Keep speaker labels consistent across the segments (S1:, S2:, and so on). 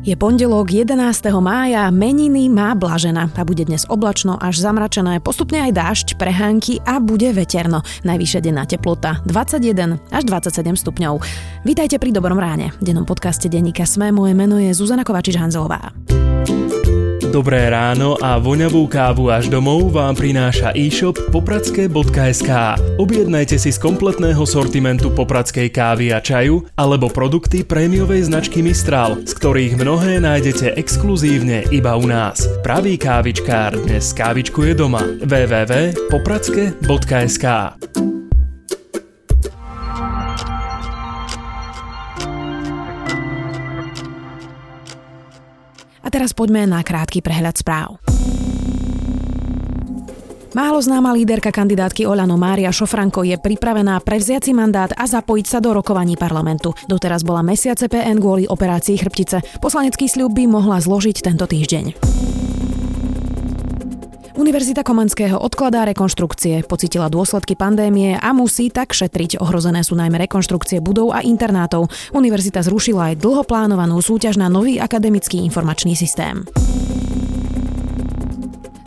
S1: Je pondelok 11. mája, meniny má Blažena a bude dnes oblačno až zamračené, postupne aj dážď, prehánky a bude veterno. Najvyššia denná teplota 21 až 27 stupňov. Vítajte pri Dobrom ráne. V dennom podcaste denníka Sme moje meno je Zuzana Kovačič-Hanzelová.
S2: Dobré ráno a voňavú kávu až domov vám prináša e-shop popradské.sk. Objednajte si z kompletného sortimentu popradskej kávy a čaju alebo produkty prémiovej značky Mistral, z ktorých mnohé nájdete exkluzívne iba u nás. Pravý kávičkár dnes kávičkuje doma. www.popradske.sk
S1: teraz poďme na krátky prehľad správ. Málo známa líderka kandidátky Olano Mária Šofranko je pripravená prevziať si mandát a zapojiť sa do rokovaní parlamentu. Doteraz bola mesiace PN kvôli operácii chrbtice. Poslanecký sľub by mohla zložiť tento týždeň. Univerzita Komenského odkladá rekonštrukcie, pocitila dôsledky pandémie a musí tak šetriť. Ohrozené sú najmä rekonštrukcie budov a internátov. Univerzita zrušila aj dlhoplánovanú súťaž na nový akademický informačný systém.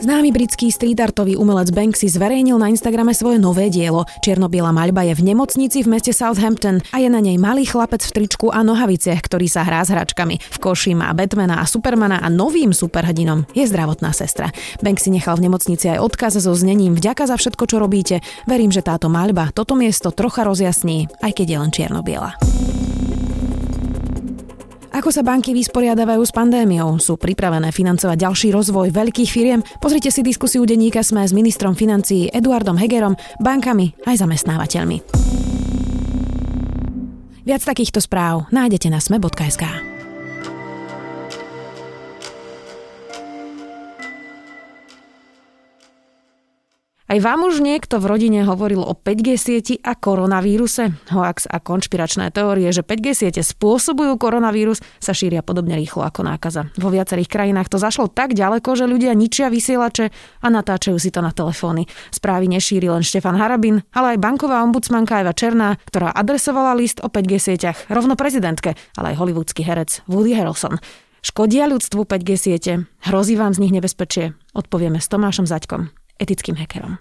S1: Známy britský street artový umelec Banksy zverejnil na Instagrame svoje nové dielo. Čiernobiela maľba je v nemocnici v meste Southampton a je na nej malý chlapec v tričku a nohaviciach, ktorý sa hrá s hračkami. V koši má Batmana a Supermana a novým superhrdinom je zdravotná sestra. Banksy nechal v nemocnici aj odkaz so znením Vďaka za všetko, čo robíte. Verím, že táto maľba toto miesto trocha rozjasní, aj keď je len čiernobiela. Ako sa banky vysporiadavajú s pandémiou? Sú pripravené financovať ďalší rozvoj veľkých firiem? Pozrite si diskusiu denníka Sme s ministrom financií Eduardom Hegerom, bankami aj zamestnávateľmi. Viac takýchto správ nájdete na sme.sk. Aj vám už niekto v rodine hovoril o 5G sieti a koronavíruse? Hoax a konšpiračné teórie, že 5G siete spôsobujú koronavírus, sa šíria podobne rýchlo ako nákaza. Vo viacerých krajinách to zašlo tak ďaleko, že ľudia ničia vysielače a natáčajú si to na telefóny. Správy nešíri len Štefan Harabin, ale aj banková ombudsmanka Eva Černá, ktorá adresovala list o 5G sieťach rovno prezidentke, ale aj hollywoodský herec Woody Harrelson. Škodia ľudstvu 5G siete? Hrozí vám z nich nebezpečie? Odpovieme s Tomášom Zaďkom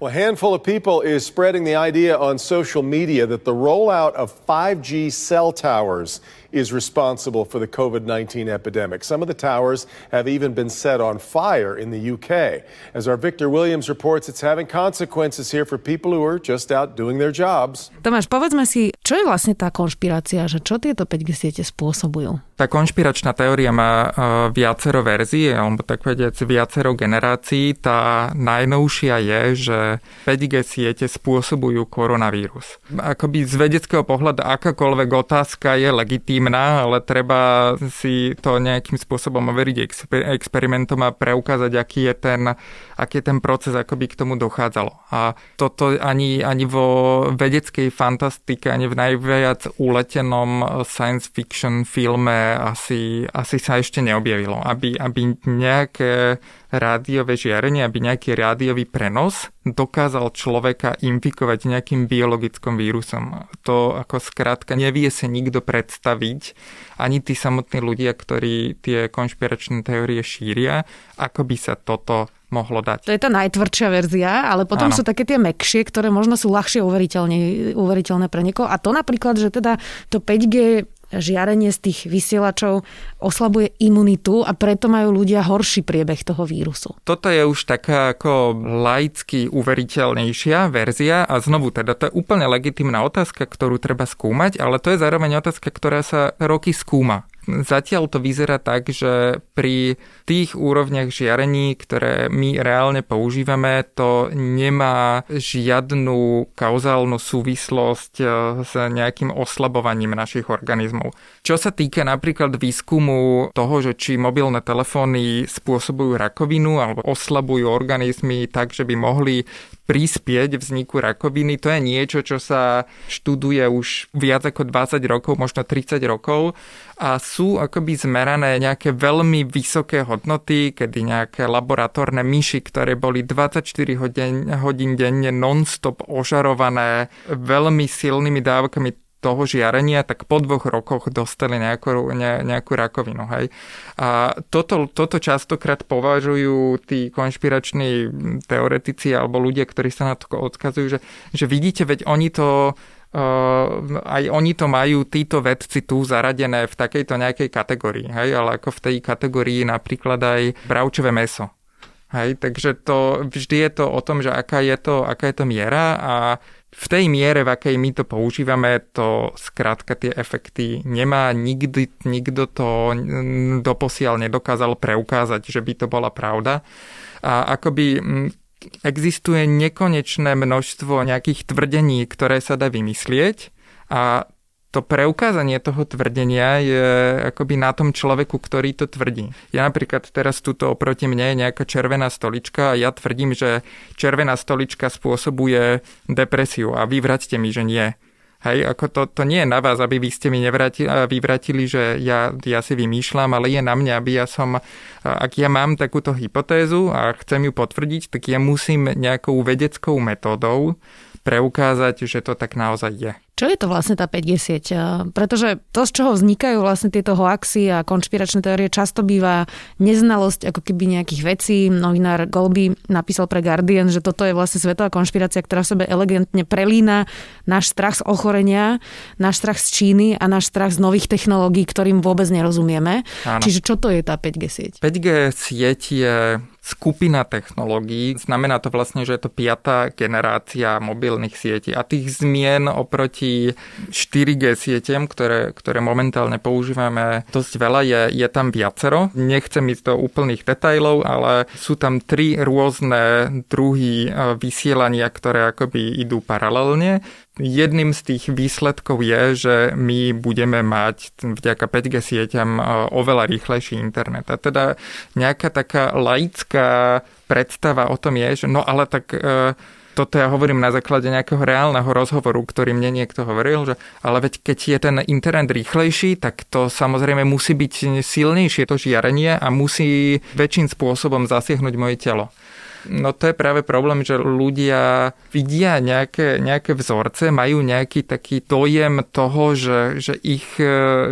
S3: a handful of people is spreading the idea on social media that the rollout of 5G cell towers is responsible for the COVID 19 epidemic. Some of the towers have even been set on fire in the UK. As our Victor Williams reports, it's having consequences here for people who are just out doing their jobs.
S1: Tomáš, povedzme si, čo je vlastne tá konšpirácia, že čo tieto 5G siete spôsobujú?
S4: Tá konšpiračná teória má uh, viacero verzií, alebo tak povedať viacero generácií. Tá najnovšia je, že 5G siete spôsobujú koronavírus. Akoby z vedeckého pohľadu akákoľvek otázka je legitímna ale treba si to nejakým spôsobom overiť exper- experimentom a preukázať, aký je ten, aký je ten proces, ako by k tomu dochádzalo. A toto ani, ani vo vedeckej fantastike, ani v najviac uletenom science fiction filme asi, asi sa ešte neobjavilo. Aby, aby nejaké rádiové žiarenie, aby nejaký rádiový prenos dokázal človeka infikovať nejakým biologickom vírusom. To ako skrátka nevie sa nikto predstaviť, ani tí samotní ľudia, ktorí tie konšpiračné teórie šíria, ako by sa toto mohlo dať.
S1: To je tá najtvrdšia verzia, ale potom ano. sú také tie mekšie, ktoré možno sú ľahšie uveriteľné pre niekoho. A to napríklad, že teda to 5G žiarenie z tých vysielačov oslabuje imunitu a preto majú ľudia horší priebeh toho vírusu.
S4: Toto je už taká ako laicky uveriteľnejšia verzia a znovu teda to je úplne legitimná otázka, ktorú treba skúmať, ale to je zároveň otázka, ktorá sa roky skúma. Zatiaľ to vyzerá tak, že pri tých úrovniach žiarení, ktoré my reálne používame, to nemá žiadnu kauzálnu súvislosť e, s nejakým oslabovaním našich organizmov. Čo sa týka napríklad výskumu toho, že či mobilné telefóny spôsobujú rakovinu alebo oslabujú organizmy tak, že by mohli prispieť vzniku rakoviny, to je niečo, čo sa študuje už viac ako 20 rokov, možno 30 rokov a sú akoby zmerané nejaké veľmi vysoké hodnoty, kedy nejaké laboratórne myši, ktoré boli 24 hodín, hodín denne non-stop ožarované veľmi silnými dávkami toho žiarenia, tak po dvoch rokoch dostali nejakú, ne, nejakú rakovinu. Hej. A toto, toto častokrát považujú tí konšpirační teoretici alebo ľudia, ktorí sa na to odkazujú, že, že vidíte, veď oni to aj oni to majú, títo vedci tu zaradené v takejto nejakej kategórii, hej, ale ako v tej kategórii napríklad aj bravčové meso. Hej, takže to, vždy je to o tom, že aká je to, aká je to miera a v tej miere, v akej my to používame, to skrátka tie efekty nemá. Nikdy, nikto to doposiaľ nedokázal preukázať, že by to bola pravda. A akoby existuje nekonečné množstvo nejakých tvrdení, ktoré sa dá vymyslieť a to preukázanie toho tvrdenia je akoby na tom človeku, ktorý to tvrdí. Ja napríklad teraz tuto oproti mne je nejaká červená stolička a ja tvrdím, že červená stolička spôsobuje depresiu a vy vraťte mi, že nie. Hej, ako to, to nie je na vás, aby vy ste mi nevratili, vyvratili, že ja, ja si vymýšľam, ale je na mňa, aby ja som, ak ja mám takúto hypotézu a chcem ju potvrdiť, tak ja musím nejakou vedeckou metódou preukázať, že to tak naozaj je.
S1: Čo je to vlastne tá 5G sieť? Pretože to, z čoho vznikajú vlastne tieto hoaxy a konšpiračné teórie, často býva neznalosť ako keby nejakých vecí. Novinár Golby napísal pre Guardian, že toto je vlastne svetová konšpirácia, ktorá v sebe elegantne prelína náš strach z ochorenia, náš strach z Číny a náš strach z nových technológií, ktorým vôbec nerozumieme. Áno. Čiže čo to je tá 5G sieť?
S4: 5G sieť je skupina technológií. Znamená to vlastne, že je to piatá generácia mobilných sietí a tých zmien oproti 4G sieťam, ktoré, ktoré momentálne používame dosť veľa, je, je tam viacero. Nechcem ísť do úplných detajlov, ale sú tam tri rôzne druhy e, vysielania, ktoré akoby idú paralelne. Jedným z tých výsledkov je, že my budeme mať vďaka 5G sieťam e, oveľa rýchlejší internet. A teda nejaká taká laická predstava o tom je, že no ale tak e, toto ja hovorím na základe nejakého reálneho rozhovoru, ktorý mne niekto hovoril, že ale veď keď je ten internet rýchlejší, tak to samozrejme musí byť silnejšie to žiarenie a musí väčším spôsobom zasiahnuť moje telo. No to je práve problém, že ľudia vidia nejaké, nejaké vzorce, majú nejaký taký dojem toho, že, že ich e,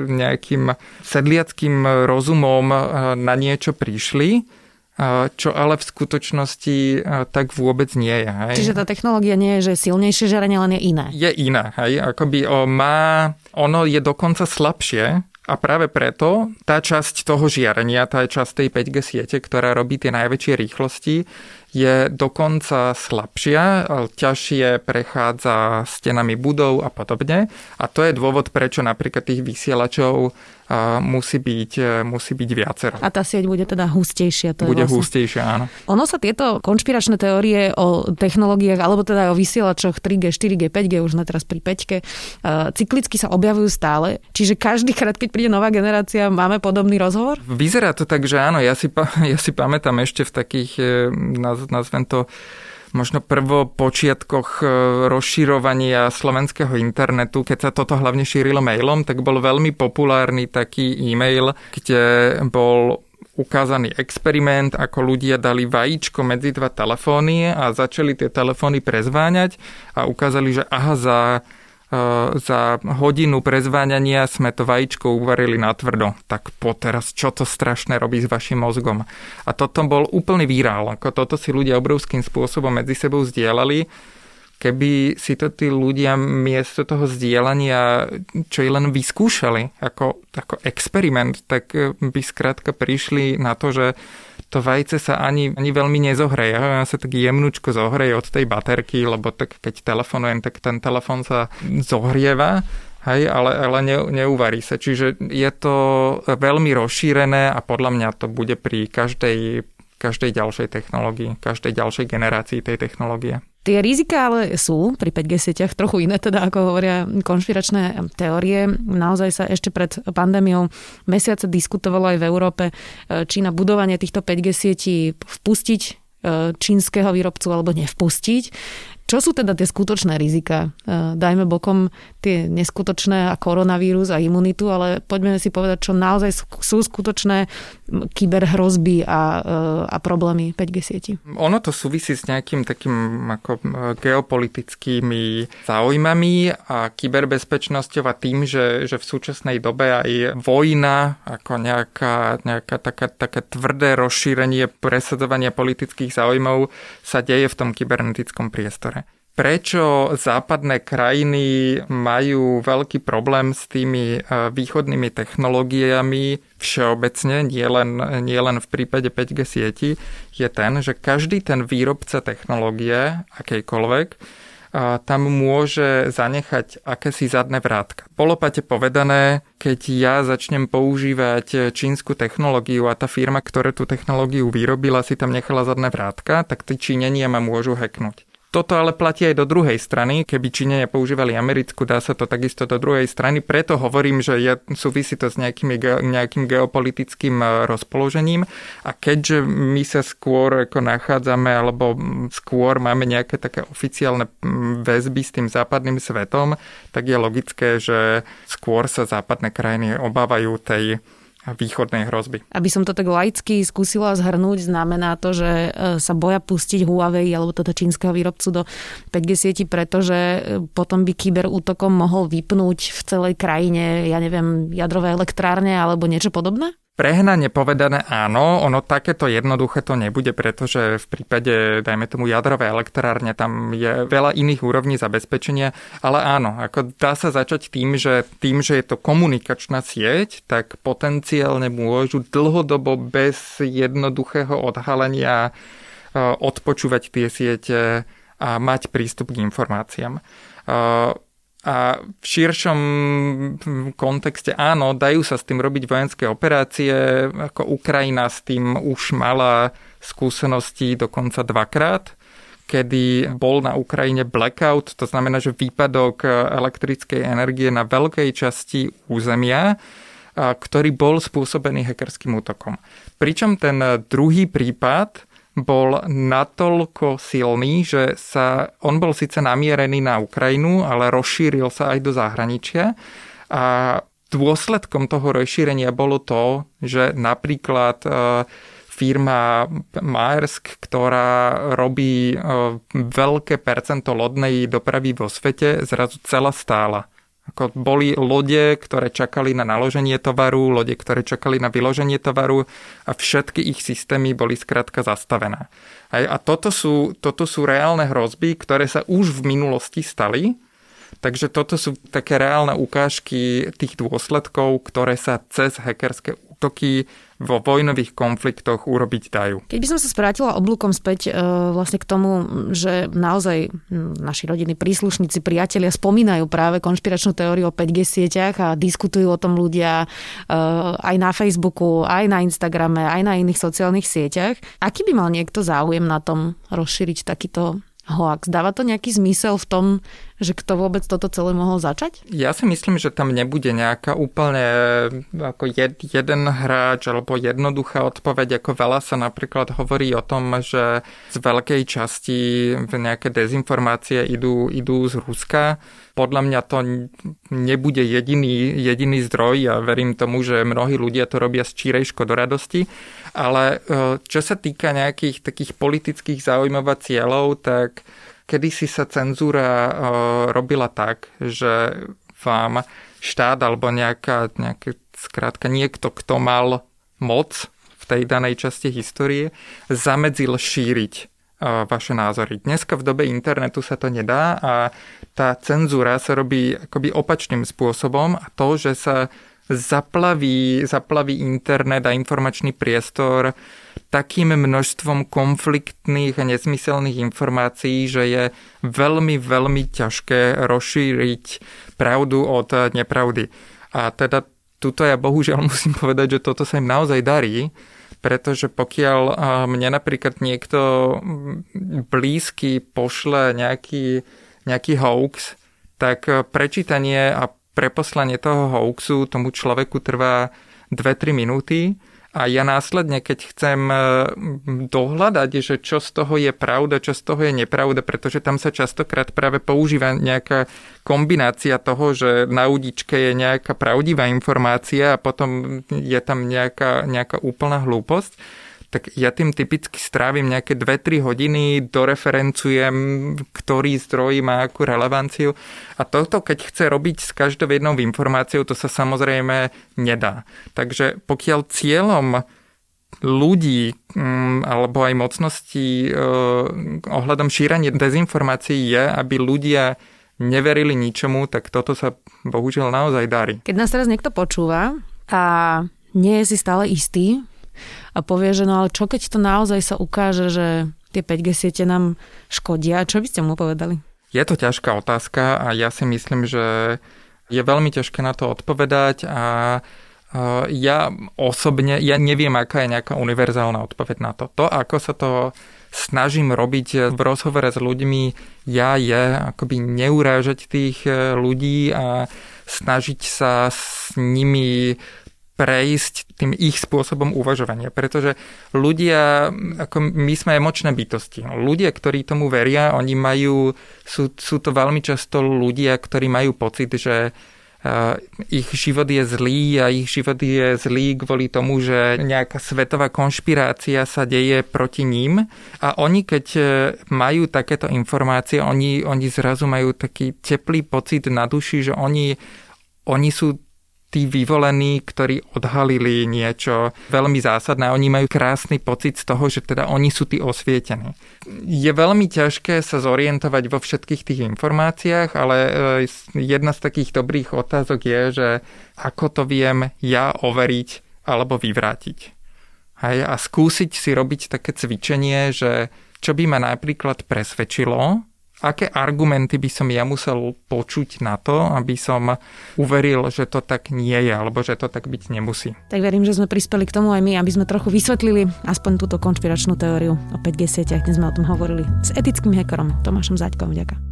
S4: nejakým sedliackým rozumom e, na niečo prišli e, čo ale v skutočnosti tak vôbec nie je. Hej.
S1: Čiže tá technológia nie je, že silnejšie žarenie, len je iné.
S4: Je iná, hej. Akoby o, má, ono je dokonca slabšie, a práve preto tá časť toho žiarenia, tá časť tej 5G siete, ktorá robí tie najväčšie rýchlosti, je dokonca slabšia, ťažšie prechádza stenami budov a podobne. A to je dôvod, prečo napríklad tých vysielačov musí byť, e, musí byť viacero.
S1: A tá sieť bude teda hustejšia.
S4: To bude vlastne... hustejšia, áno.
S1: Ono sa tieto konšpiračné teórie o technológiách, alebo teda o vysielačoch 3G, 4G, 5G, už sme teraz pri 5G, e, cyklicky sa objavujú stále. Čiže každý krát, keď príde nová generácia, máme podobný rozhovor?
S4: Vyzerá to tak, že áno. Ja si, ja si pamätám ešte v takých, e, nazvem to, možno prvo počiatkoch e, rozširovania slovenského internetu, keď sa toto hlavne šírilo mailom, tak bol veľmi populárny taký e-mail, kde bol ukázaný experiment, ako ľudia dali vajíčko medzi dva telefóny a začali tie telefóny prezváňať a ukázali, že aha, za za hodinu prezváňania sme to vajíčko uvarili na tvrdo. Tak po teraz, čo to strašné robí s vašim mozgom? A toto bol úplný výrál. Ako toto si ľudia obrovským spôsobom medzi sebou zdieľali. Keby si to tí ľudia miesto toho zdieľania čo i len vyskúšali ako, ako experiment, tak by skrátka prišli na to, že to vajce sa ani, ani veľmi nezohreje. Ja sa tak jemnučko zohreje od tej baterky, lebo tak keď telefonujem, tak ten telefon sa zohrieva. Hej, ale, ale ne, neuvarí sa. Čiže je to veľmi rozšírené a podľa mňa to bude pri každej, každej ďalšej technológii, každej ďalšej generácii tej technológie.
S1: Tie rizika ale sú pri 5G sieťach trochu iné, teda ako hovoria konšpiračné teórie. Naozaj sa ešte pred pandémiou mesiace diskutovalo aj v Európe, e, či na budovanie týchto 5G sietí vpustiť e, čínskeho výrobcu alebo nevpustiť. Čo sú teda tie skutočné rizika? E, dajme bokom tie neskutočné a koronavírus a imunitu, ale poďme si povedať, čo naozaj sú skutočné kyberhrozby a, e, a problémy 5G sieti.
S4: Ono to súvisí s nejakým takým ako geopolitickými záujmami a kyberbezpečnosťou a tým, že, že v súčasnej dobe aj vojna ako nejaká, nejaká taká, také tvrdé rozšírenie presadzovania politických záujmov sa deje v tom kybernetickom priestore prečo západné krajiny majú veľký problém s tými e, východnými technológiami všeobecne, nielen nie len v prípade 5G sieti, je ten, že každý ten výrobca technológie, akejkoľvek, e, tam môže zanechať akési zadné vrátka. Polopate povedané, keď ja začnem používať čínsku technológiu a tá firma, ktorá tú technológiu vyrobila, si tam nechala zadné vrátka, tak tí Číňania ma môžu hacknúť. Toto ale platí aj do druhej strany. Keby Číňania používali americkú, dá sa to takisto do druhej strany. Preto hovorím, že je, súvisí to s nejakými, nejakým geopolitickým e, rozpoložením. A keďže my sa skôr ako nachádzame, alebo skôr máme nejaké také oficiálne väzby s tým západným svetom, tak je logické, že skôr sa západné krajiny obávajú tej východnej hrozby.
S1: Aby som to tak laicky skúsila zhrnúť, znamená to, že e, sa boja pustiť Huawei alebo toto čínskeho výrobcu do 5G sieti, pretože e, potom by kyberútokom mohol vypnúť v celej krajine, ja neviem, jadrové elektrárne alebo niečo podobné?
S4: Prehnane povedané áno, ono takéto jednoduché to nebude, pretože v prípade, dajme tomu, jadrové elektrárne, tam je veľa iných úrovní zabezpečenia, ale áno, ako dá sa začať tým, že tým, že je to komunikačná sieť, tak potenciálne môžu dlhodobo bez jednoduchého odhalenia e, odpočúvať tie siete a mať prístup k informáciám. A v širšom kontexte áno, dajú sa s tým robiť vojenské operácie, ako Ukrajina s tým už mala skúsenosti dokonca dvakrát, kedy bol na Ukrajine blackout, to znamená, že výpadok elektrickej energie na veľkej časti územia, ktorý bol spôsobený hackerským útokom. Pričom ten druhý prípad bol natoľko silný, že sa, on bol síce namierený na Ukrajinu, ale rozšíril sa aj do zahraničia a dôsledkom toho rozšírenia bolo to, že napríklad e, firma Maersk, ktorá robí e, veľké percento lodnej dopravy vo svete, zrazu celá stála. Ako boli lode, ktoré čakali na naloženie tovaru, lode, ktoré čakali na vyloženie tovaru a všetky ich systémy boli skrátka zastavené. A, toto, sú, toto sú reálne hrozby, ktoré sa už v minulosti stali, Takže toto sú také reálne ukážky tých dôsledkov, ktoré sa cez hackerské útoky vo vojnových konfliktoch urobiť dajú.
S1: Keď by som sa sprátila oblúkom späť e, vlastne k tomu, že naozaj naši rodiny príslušníci, priatelia spomínajú práve konšpiračnú teóriu o 5G sieťach a diskutujú o tom ľudia e, aj na Facebooku, aj na Instagrame, aj na iných sociálnych sieťach. Aký by mal niekto záujem na tom rozšíriť takýto hoax. Dáva to nejaký zmysel v tom, že kto vôbec toto celé mohol začať?
S4: Ja si myslím, že tam nebude nejaká úplne ako jed, jeden hráč alebo jednoduchá odpoveď, ako veľa sa napríklad hovorí o tom, že z veľkej časti nejaké dezinformácie idú, idú z Ruska. Podľa mňa to nebude jediný, jediný zdroj a ja verím tomu, že mnohí ľudia to robia z čírej škodoradosti. Ale e, čo sa týka nejakých takých politických a cieľov, tak kedysi sa cenzúra e, robila tak, že vám štát alebo nejaká, nejaká skrátka niekto, kto mal moc v tej danej časti histórie, zamedzil šíriť e, vaše názory. Dneska v dobe internetu sa to nedá a tá cenzúra sa robí akoby opačným spôsobom a to, že sa zaplaví, zaplaví internet a informačný priestor takým množstvom konfliktných a nezmyselných informácií, že je veľmi, veľmi ťažké rozšíriť pravdu od nepravdy. A teda tuto ja bohužiaľ musím povedať, že toto sa im naozaj darí, pretože pokiaľ mne napríklad niekto blízky pošle nejaký, nejaký hoax, tak prečítanie a preposlanie toho hoaxu tomu človeku trvá 2-3 minúty a ja následne, keď chcem e, dohľadať, že čo z toho je pravda, čo z toho je nepravda, pretože tam sa častokrát práve používa nejaká kombinácia toho, že na udičke je nejaká pravdivá informácia a potom je tam nejaká, nejaká úplná hlúposť, tak ja tým typicky strávim nejaké 2-3 hodiny, doreferencujem, ktorý zdroj má akú relevanciu. A toto, keď chce robiť s každou jednou informáciou, to sa samozrejme nedá. Takže pokiaľ cieľom ľudí mm, alebo aj mocností eh, ohľadom šírania dezinformácií je, aby ľudia neverili ničomu, tak toto sa bohužiaľ naozaj darí.
S1: Keď nás teraz niekto počúva a nie je si stále istý, a povie, že no ale čo keď to naozaj sa ukáže, že tie 5G siete nám škodia, čo by ste mu povedali?
S4: Je to ťažká otázka a ja si myslím, že je veľmi ťažké na to odpovedať a ja osobne, ja neviem, aká je nejaká univerzálna odpoveď na to. To, ako sa to snažím robiť v rozhovore s ľuďmi, ja je akoby neurážať tých e, ľudí a snažiť sa s nimi prejsť tým ich spôsobom uvažovania, pretože ľudia, ako my sme emočné bytosti. Ľudia, ktorí tomu veria, oni majú, sú, sú to veľmi často ľudia, ktorí majú pocit, že ich život je zlý a ich život je zlý kvôli tomu, že nejaká svetová konšpirácia sa deje proti ním a oni keď e, majú takéto informácie, oni, oni zrazu majú taký teplý pocit na duši, že oni, oni sú tí vyvolení, ktorí odhalili niečo veľmi zásadné. Oni majú krásny pocit z toho, že teda oni sú tí osvietení. Je veľmi ťažké sa zorientovať vo všetkých tých informáciách, ale e, jedna z takých dobrých otázok je, že ako to viem ja overiť alebo vyvrátiť. Hej, a skúsiť si robiť také cvičenie, že čo by ma napríklad presvedčilo, aké argumenty by som ja musel počuť na to, aby som uveril, že to tak nie je, alebo že to tak byť nemusí.
S1: Tak verím, že sme prispeli k tomu aj my, aby sme trochu vysvetlili aspoň túto konšpiračnú teóriu o 5G sieťach, dnes sme o tom hovorili s etickým hackerom Tomášom Zaďkom. Ďakujem.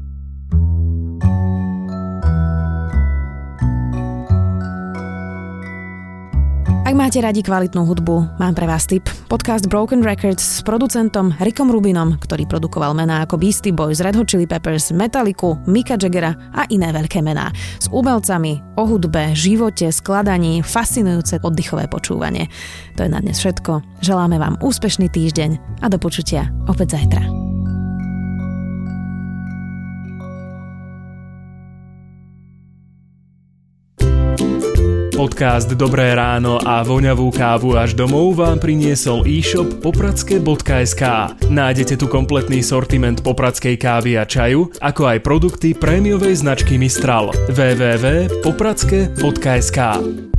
S1: Máte radi kvalitnú hudbu, mám pre vás tip. Podcast Broken Records s producentom Rickom Rubinom, ktorý produkoval mená ako Beastie Boys, Red Hot Chili Peppers, Metalliku, Mika Jaggera a iné veľké mená. S umelcami o hudbe, živote, skladaní, fascinujúce oddychové počúvanie. To je na dnes všetko. Želáme vám úspešný týždeň a do počutia opäť zajtra.
S2: Podcast Dobré ráno a voňavú kávu až domov vám priniesol e-shop popradske.sk. Nájdete tu kompletný sortiment popradskej kávy a čaju, ako aj produkty prémiovej značky Mistral. www.popradske.sk